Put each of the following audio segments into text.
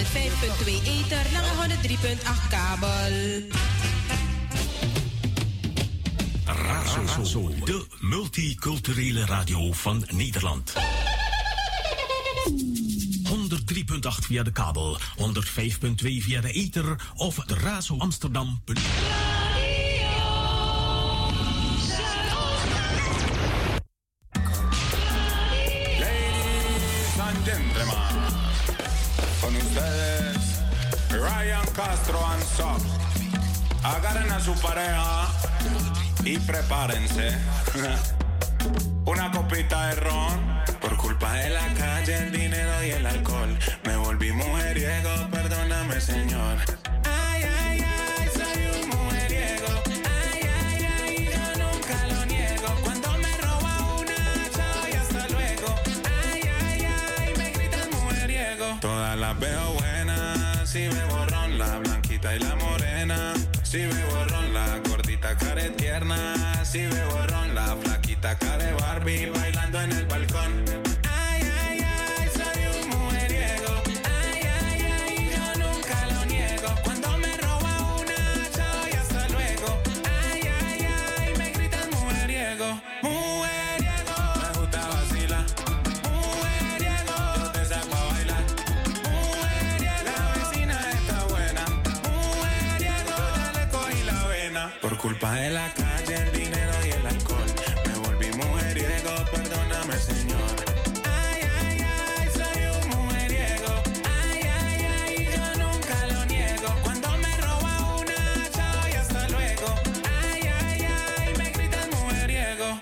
105.2 ether, lange 103.8 kabel. Razo, de multiculturele radio van Nederland. 103.8 via de kabel, 105.2 via de ether of de Razo Amsterdam. Ladies and gentlemen, Castro and Sock. Agarren a su pareja y prepárense. Una copita de ron. Por culpa de la calle, el dinero y el alcohol. Me volví mujeriego, perdóname, señor. Ay, ay, ay, soy un mujeriego. Ay, ay, ay, yo nunca lo niego. Cuando me roba una, chao y hasta luego. Ay, ay, ay, me gritan mujeriego. Todas las veo buenas, me y la morena. Si me borrón, la gordita cara tierna. Si me borrón, la flaquita cara Barbie bailando en el balcón.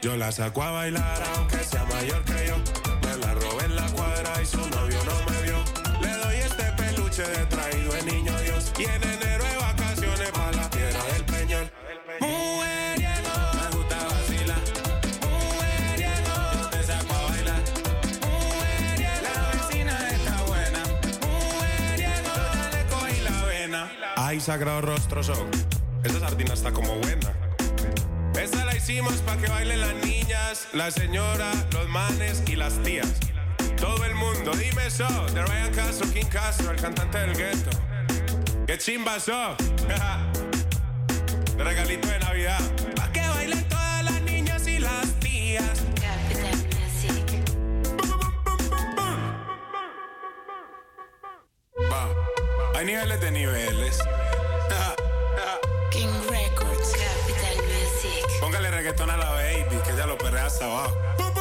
Yo la saco a bailar, aunque sea mayor que yo. Me la robé en la cuadra y su novio no me vio. Le doy este peluche de traído el niño Dios. Y en enero de vacaciones para la tierra del Peñol. Mujeriego, me gusta vacilar. Mujeriego, yo te saco a bailar. Mujeriego, la vecina está buena. Mujeriego, ya le cogí la vena. Ay, sagrado rostro son. Esa sardina está como buena. Hicimos para que bailen las niñas, la señora, los manes y las tías. Todo el mundo, dime eso. De Ryan Castro, King Castro, el cantante del gueto. ¡Qué chimba eso! de regalito de Navidad. Pa' que bailen todas las niñas y las tías. Hay niveles de niveles. Reggaetón a la baby, que ya lo perrea hasta abajo.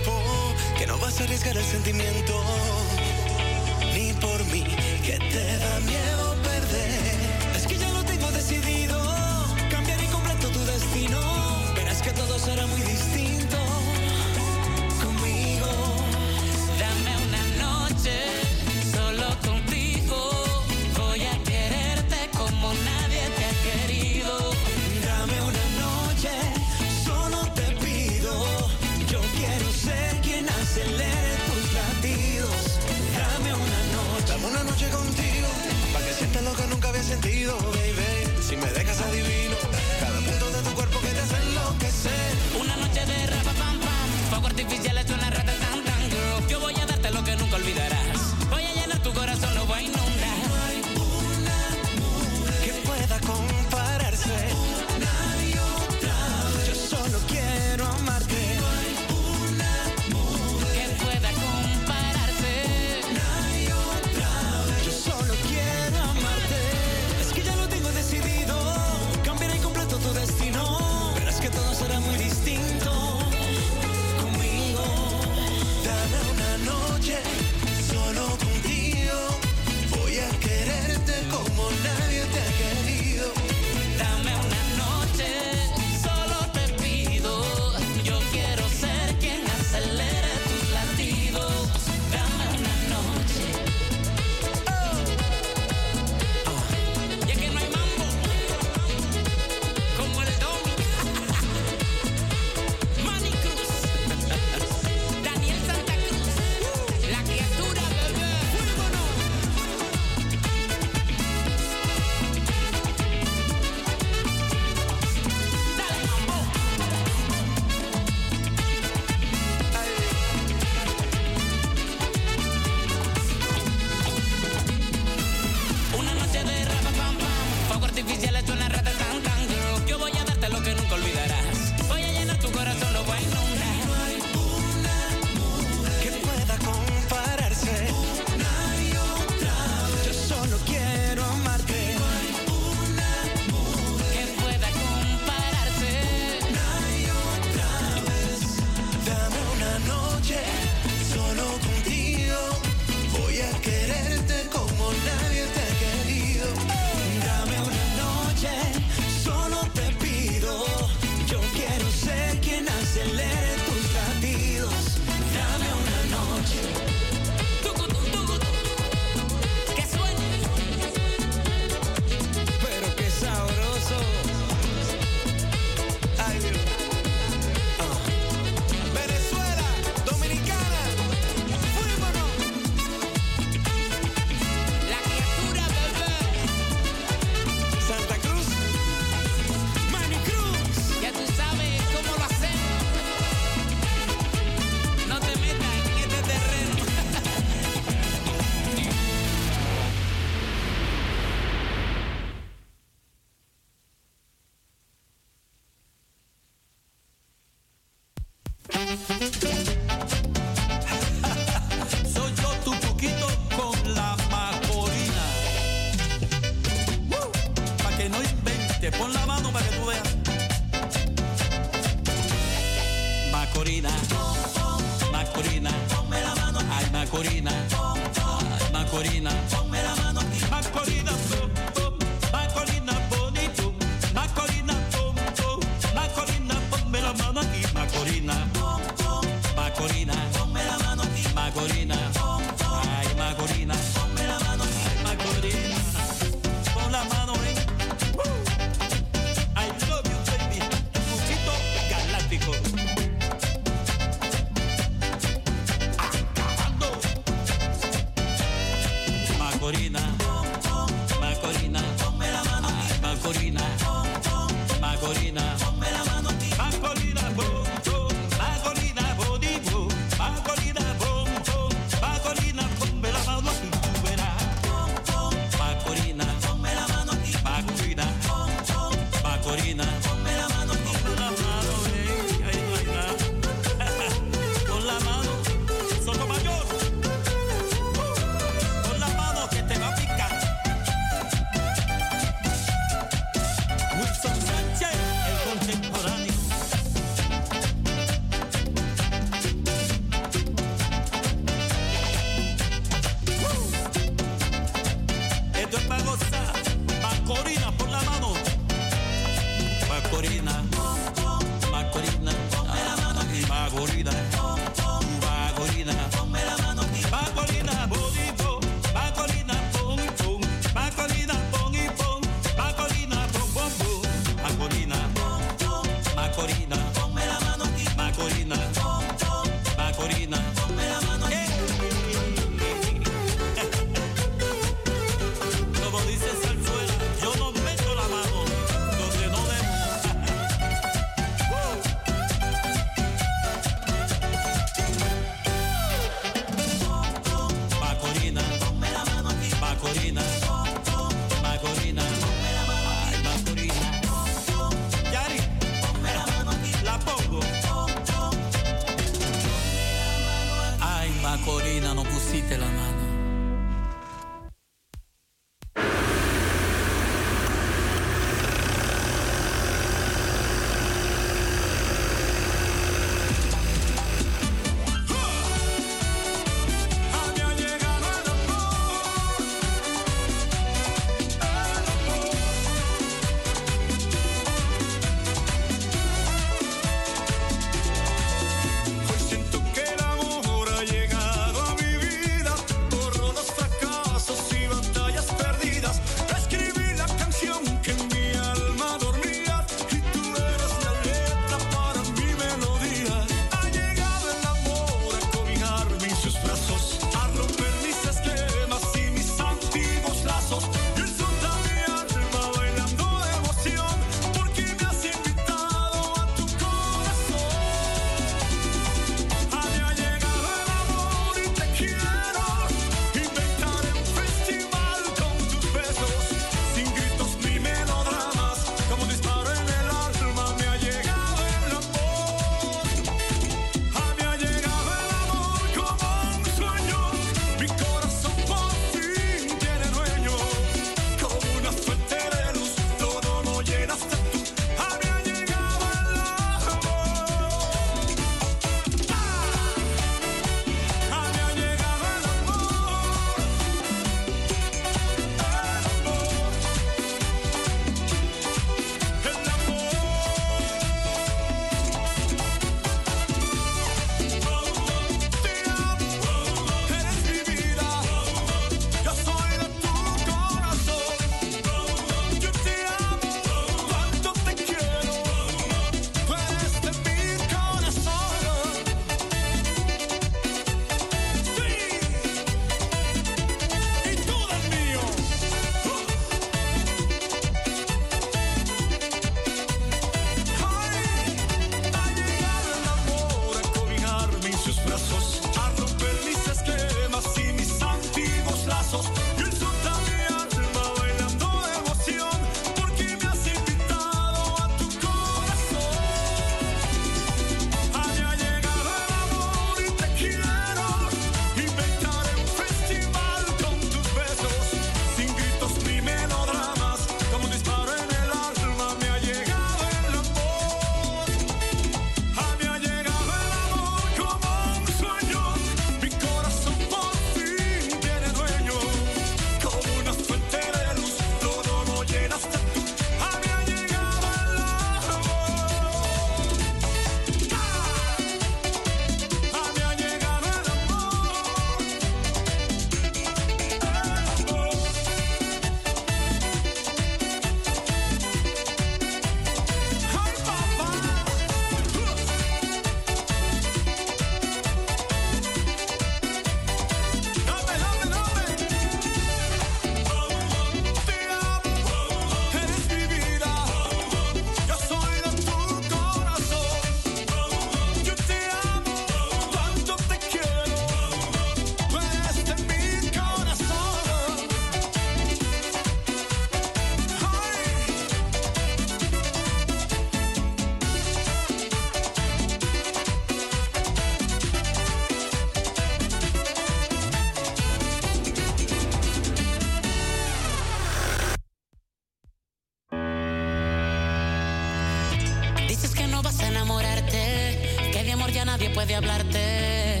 ya nadie puede hablarte.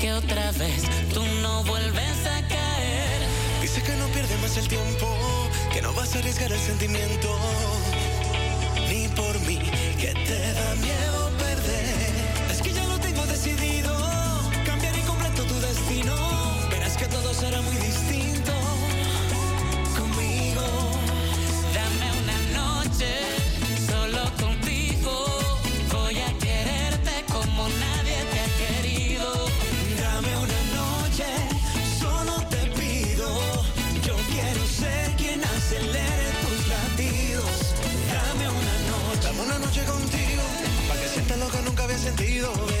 Que otra vez tú no vuelves a caer. Dice que no pierde más el tiempo, que no vas a arriesgar el sentimiento. Ni por mí, que te da miedo olvido.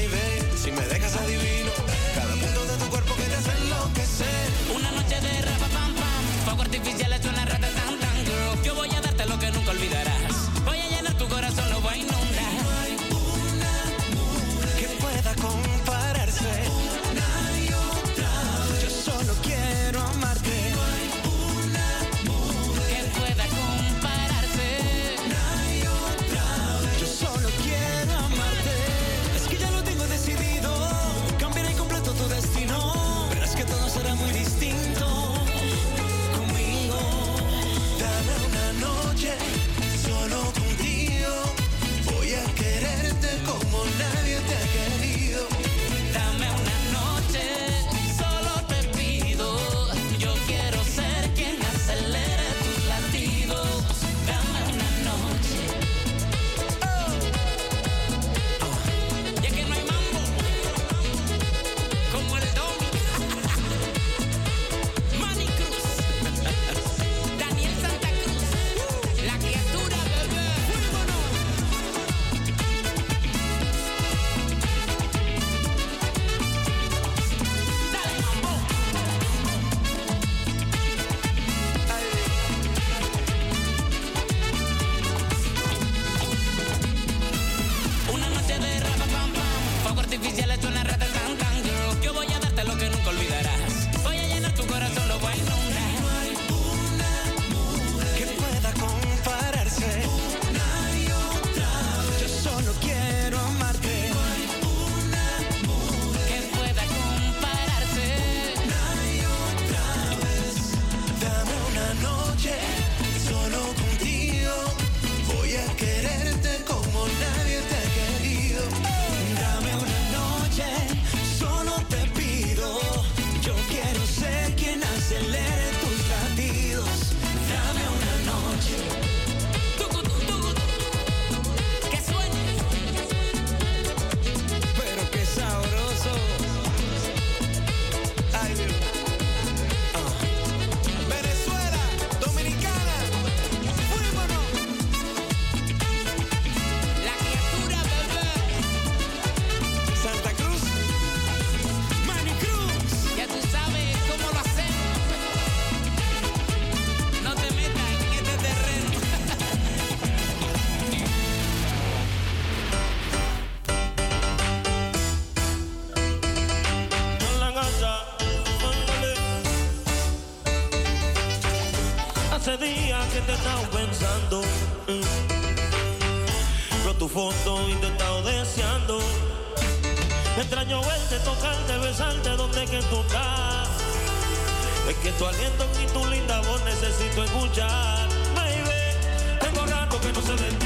día que te estaba pensando. Mm. Pero tu foto y te estaba deseando. Extraño verte, tocarte, besarte donde que tú estás. Es que tu aliento y tu linda voz necesito escuchar. Baby, tengo rato que no se detiene.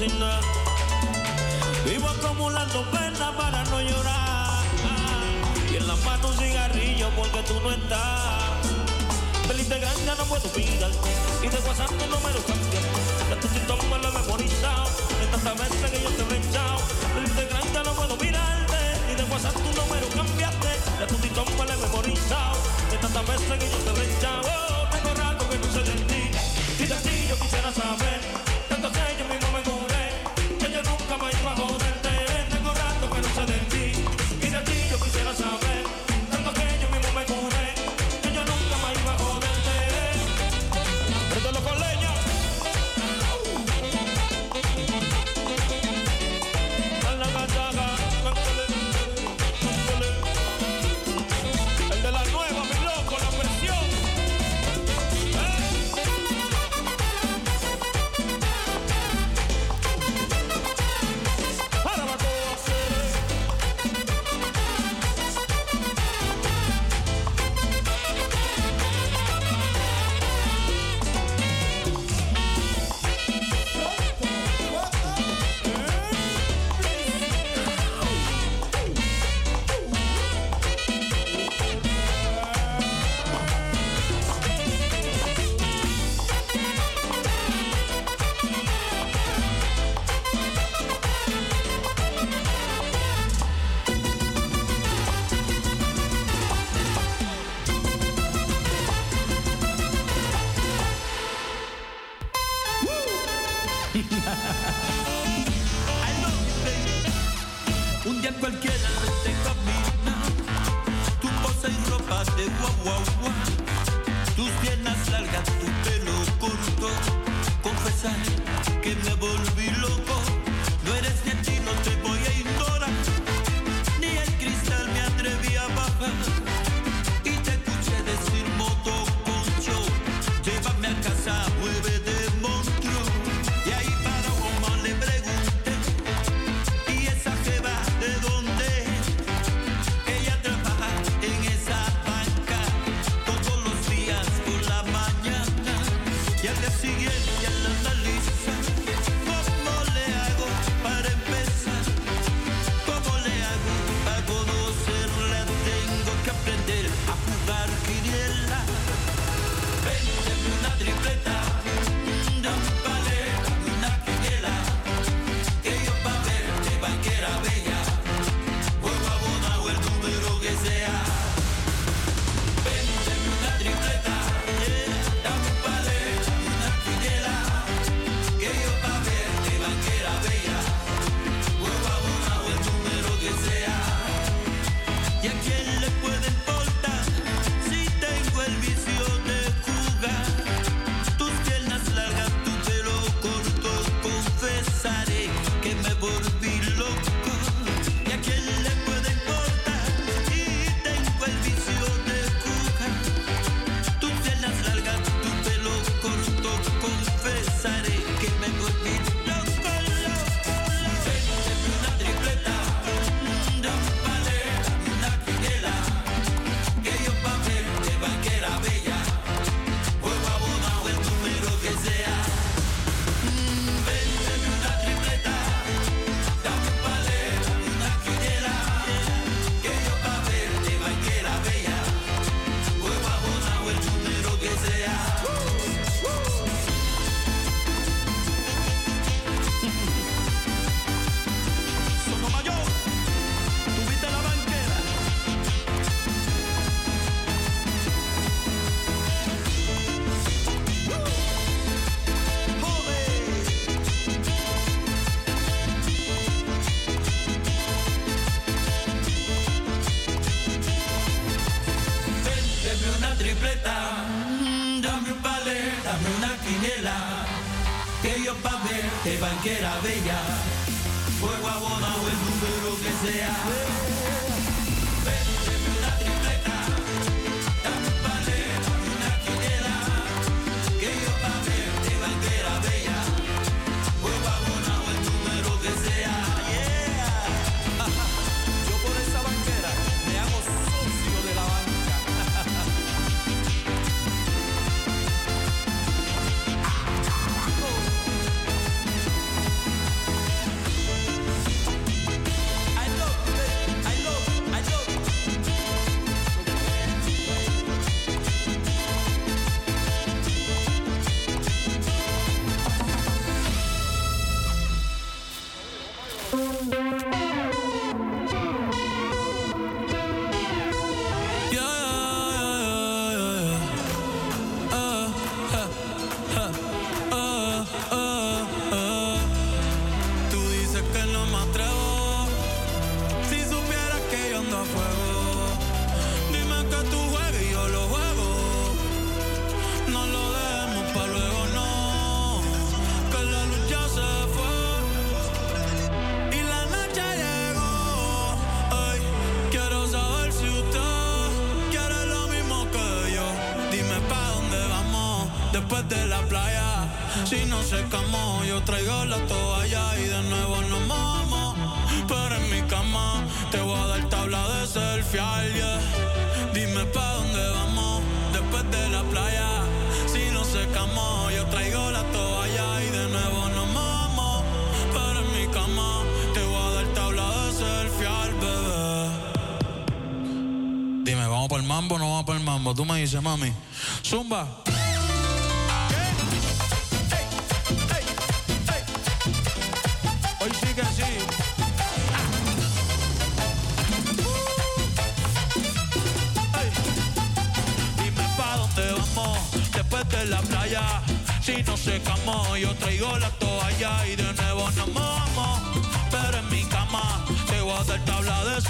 Vivo acumulando pena para no llorar. Y en la mano un cigarrillo porque tú no estás. Feliz de grande no puedo mirar. Y de WhatsApp tu número cambia. Ya tu TikTok me lo memorizado. De tanta veces que yo te he echado. Feliz de grande no puedo mirarte. Y de WhatsApp tu número cambiaste. Ya tu TikTok me lo memorizado. De tantas veces que yo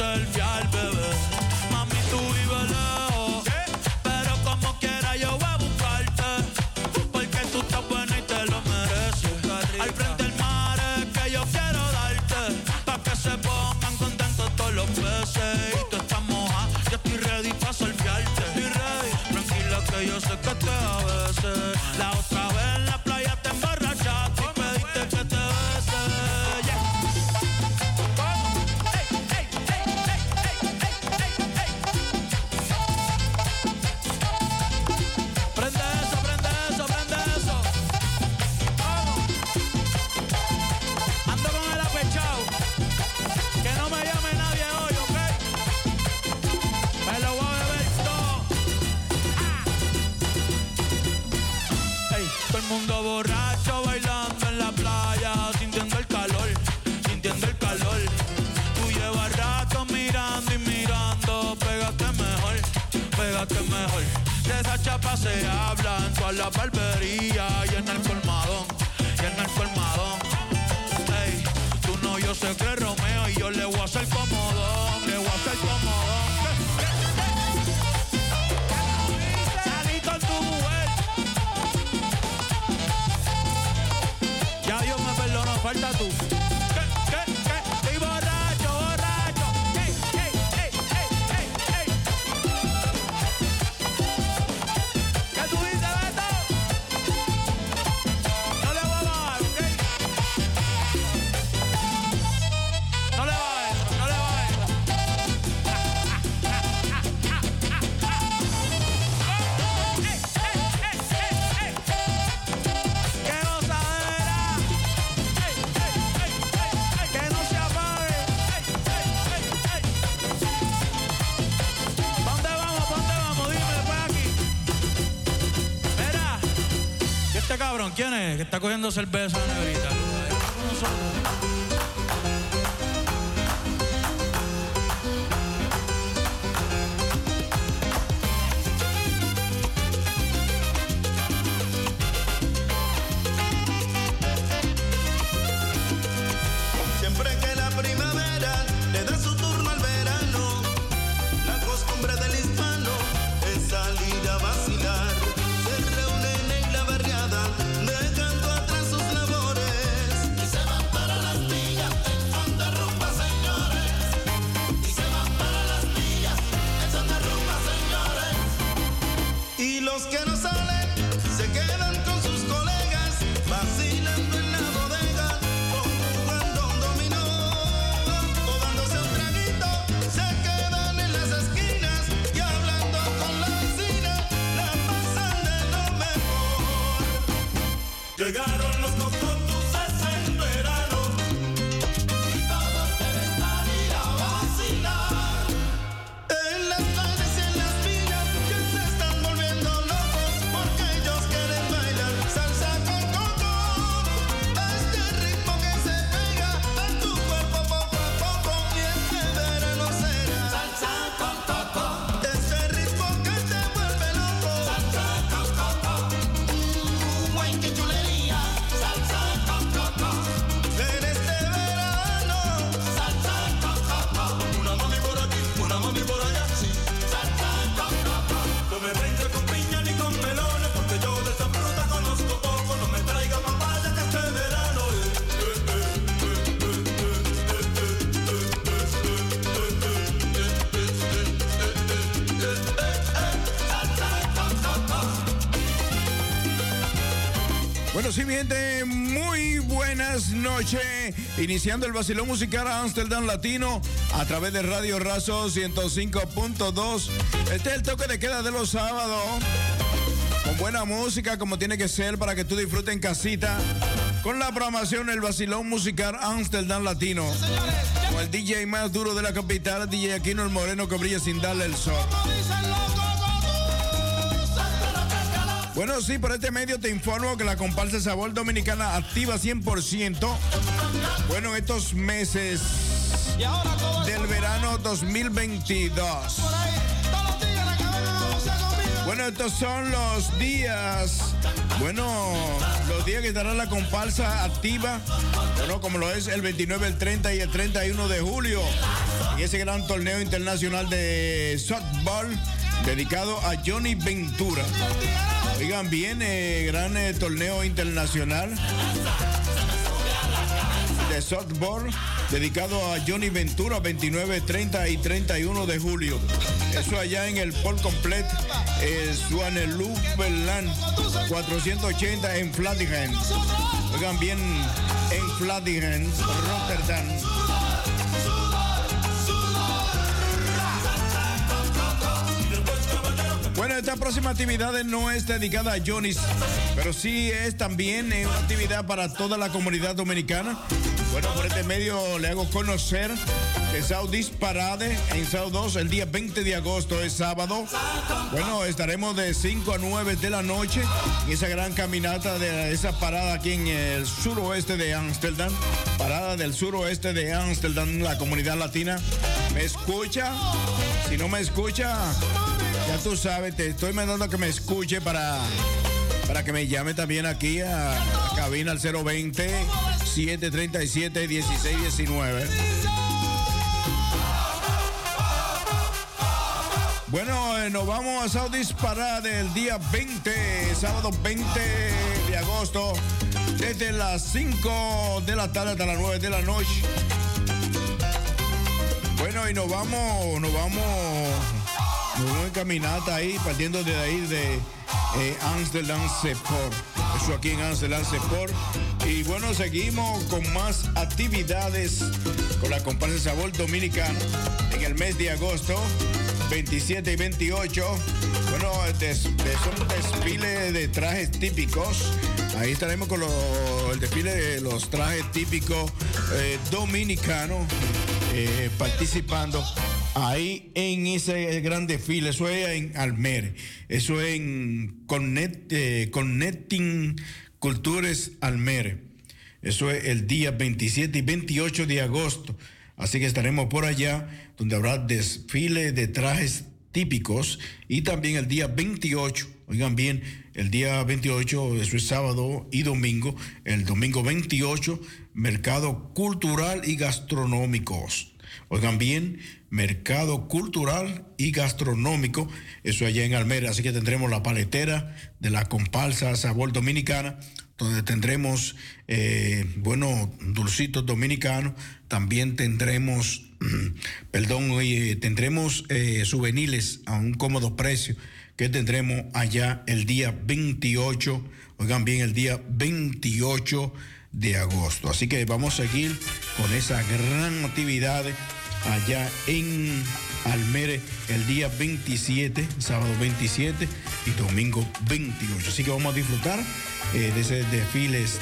seul via Que está cogiendo cerveza negrita. Bueno, sí, mi gente, muy buenas noches. Iniciando el vacilón musical Amsterdam Latino a través de Radio Razo 105.2. Este es el toque de queda de los sábados. Con buena música, como tiene que ser, para que tú disfrutes en casita. Con la programación El Vacilón Musical Amsterdam Latino. Con el DJ más duro de la capital, DJ Aquino el Moreno que brilla sin darle el sol. Bueno, sí, por este medio te informo que la comparsa Sabor Dominicana activa 100%. Bueno, estos meses del verano 2022. Bueno, estos son los días, bueno, los días que estará la comparsa activa, bueno, como lo es el 29, el 30 y el 31 de julio, en ese gran torneo internacional de softball dedicado a Johnny Ventura. Oigan bien, eh, gran eh, torneo internacional de softball dedicado a Johnny Ventura 29, 30 y 31 de julio. Eso allá en el Port Complet eh, Swaneluberland 480 en Flatingen. Oigan bien, en Flatingen, Rotterdam. Esta próxima actividad no es dedicada a Johnny, pero sí es también eh, una actividad para toda la comunidad dominicana. Bueno, por este medio le hago conocer que Saudis Parade en South 2 el día 20 de agosto es sábado. Bueno, estaremos de 5 a 9 de la noche en esa gran caminata de esa parada aquí en el suroeste de Ámsterdam. Parada del suroeste de Ámsterdam, la comunidad latina. ¿Me escucha? Si no me escucha, ya tú sabes, te estoy mandando que me escuche para, para que me llame también aquí a, a cabina al 020 737 1619. Bueno, eh, nos vamos a Saudis Parade el día 20, sábado 20 de agosto, desde las 5 de la tarde hasta las 9 de la noche. Bueno, y nos vamos, nos vamos, nos vamos en caminata ahí, partiendo de ahí de eh, Amsterdam Seport. Eso aquí en Amsterdam Seport. Y bueno, seguimos con más actividades con la comparsa Sabor Dominicana en el mes de agosto. 27 y 28. Bueno, des, des, son desfiles de trajes típicos. Ahí estaremos con el desfile de los trajes típicos eh, dominicanos eh, participando ahí en ese gran desfile. Eso es en Almer. Eso es en Connect, eh, Connecting Cultures Almer. Eso es el día 27 y 28 de agosto. Así que estaremos por allá, donde habrá desfile de trajes típicos y también el día 28, oigan bien, el día 28, eso es sábado y domingo, el domingo 28, mercado cultural y gastronómicos. Oigan bien, mercado cultural y gastronómico, eso allá en Almera, así que tendremos la paletera de la comparsa Sabor Dominicana, donde tendremos, eh, bueno, dulcitos dominicanos, también tendremos, perdón, tendremos eh, souvenirs a un cómodo precio que tendremos allá el día 28, oigan bien, el día 28 de agosto. Así que vamos a seguir con esa gran actividad allá en Almere el día 27, sábado 27 y domingo 28. Así que vamos a disfrutar eh, de ese desfiles,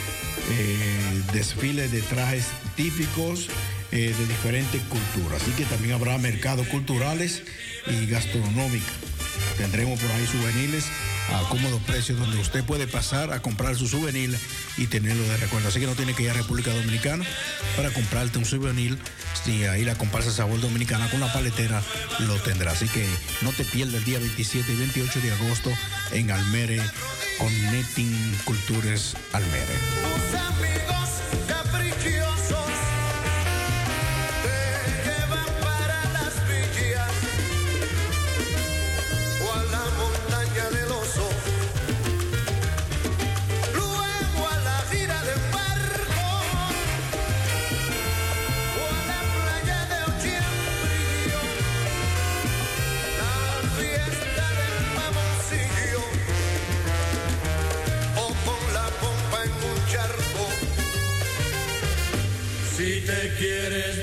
eh, desfiles de trajes típicos eh, de diferentes culturas. Así que también habrá mercados culturales y gastronómicos. Tendremos por ahí souvenirs a cómodos precios donde usted puede pasar a comprar su souvenir y tenerlo de recuerdo. Así que no tiene que ir a República Dominicana para comprarte un souvenir. Si ahí la comparsa Sabor Dominicana con la paletera lo tendrá. Así que no te pierdas el día 27 y 28 de agosto en Almere Connecting Cultures Almere. te quieres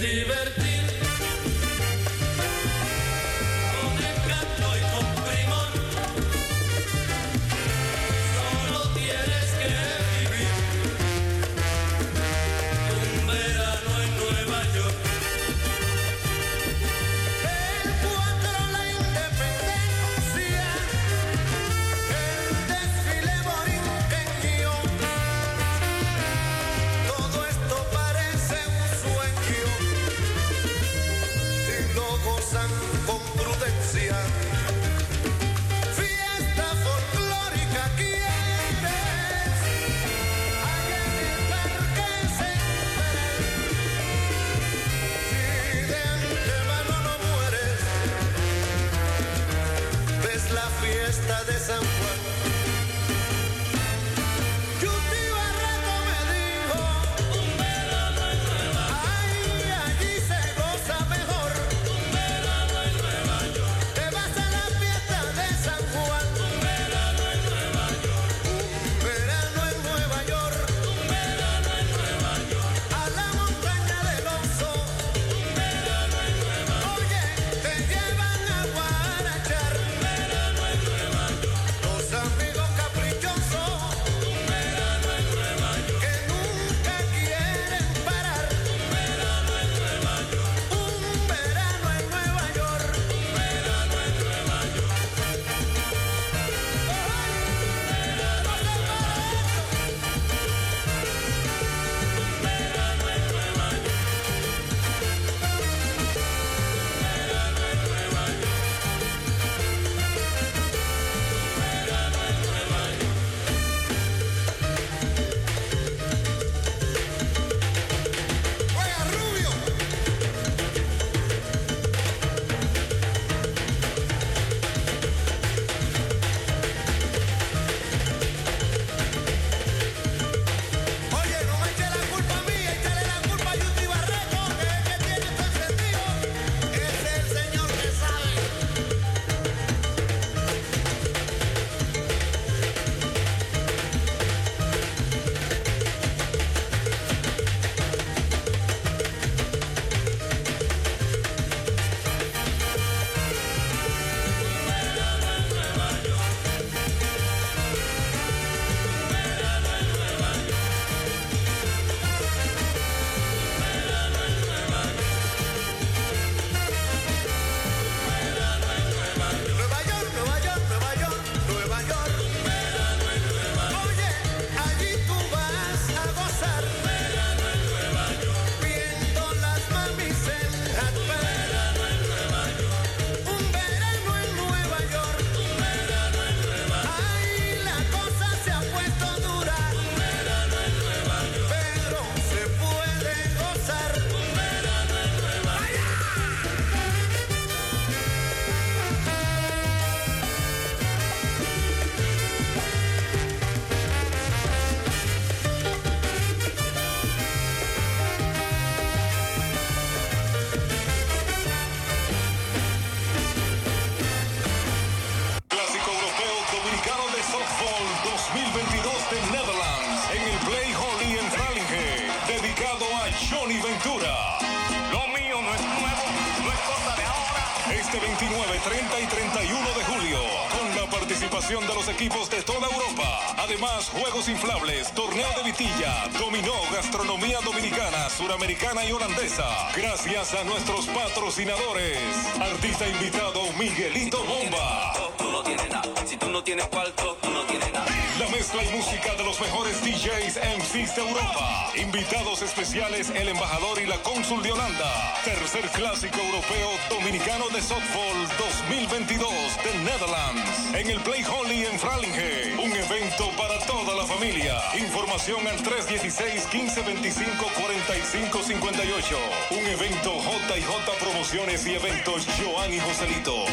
y holandesa. Gracias a nuestros patrocinadores. Artista invitado Miguelito Bomba. Tú no tienes nada. Si tú no tienes cuarto, tú no tienes nada la mezcla y música de los mejores DJs MCs de Europa. Invitados especiales, el embajador y la cónsul de Holanda. Tercer clásico europeo dominicano de softball 2022 de Netherlands. En el Play Holly en Fralinge. Un evento para toda la familia. Información al 316-1525-4558. Un evento JJ Promociones y Eventos Joan y Joselito.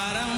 Para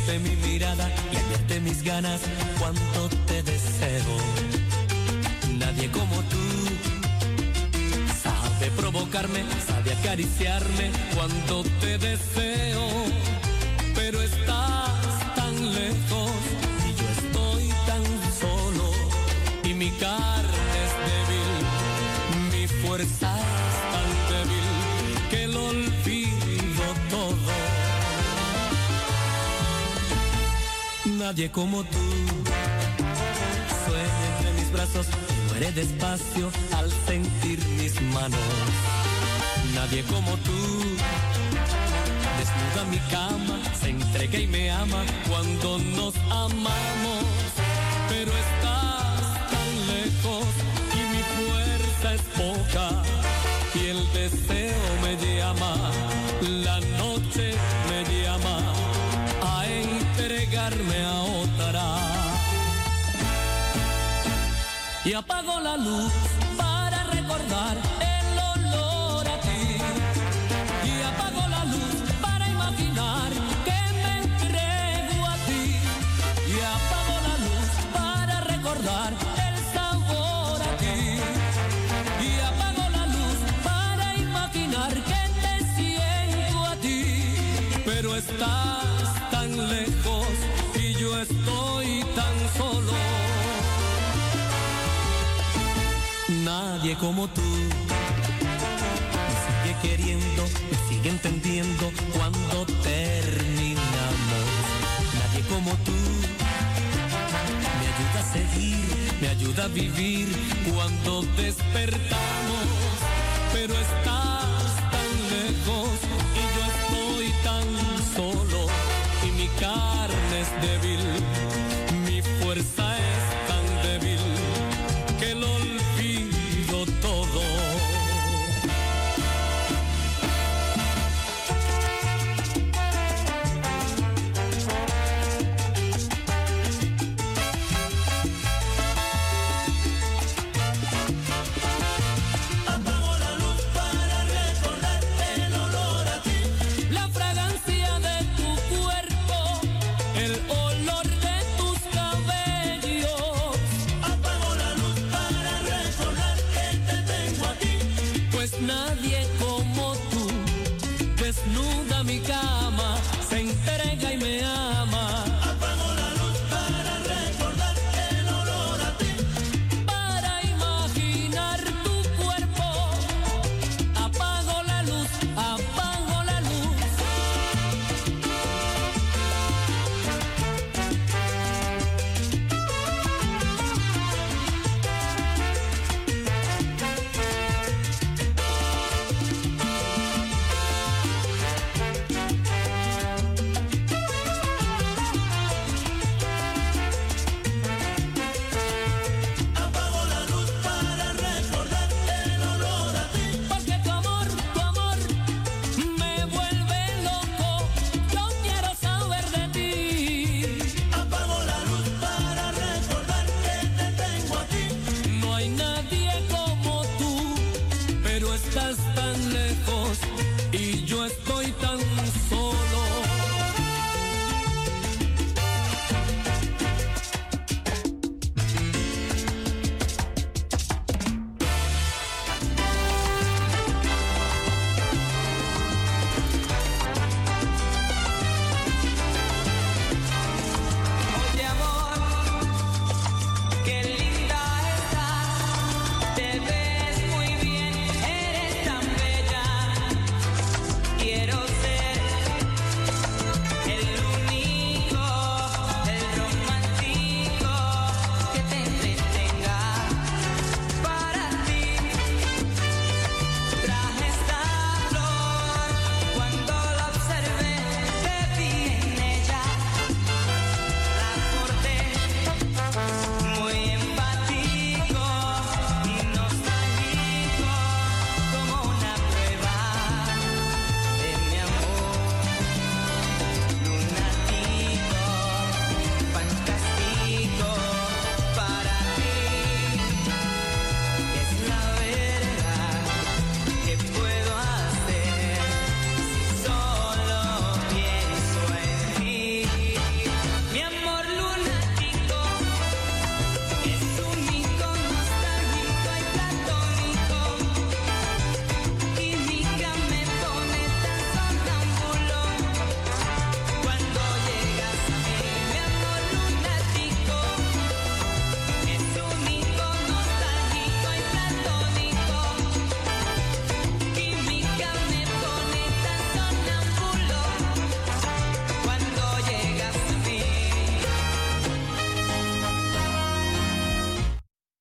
Viste mi mirada y viste mis ganas, cuánto te deseo. Nadie como tú sabe provocarme, sabe acariciarme, cuánto te deseo. Nadie como tú sueña entre mis brazos muere despacio al sentir mis manos. Nadie como tú desnuda mi cama, se entrega y me ama cuando nos amamos. Pero estás tan lejos y mi fuerza es poca y el deseo me llama, la entregarme a. Y apago la luz para recordar Nadie como tú me sigue queriendo, me sigue entendiendo cuando terminamos. Nadie como tú me ayuda a seguir, me ayuda a vivir cuando despertamos. Pero estás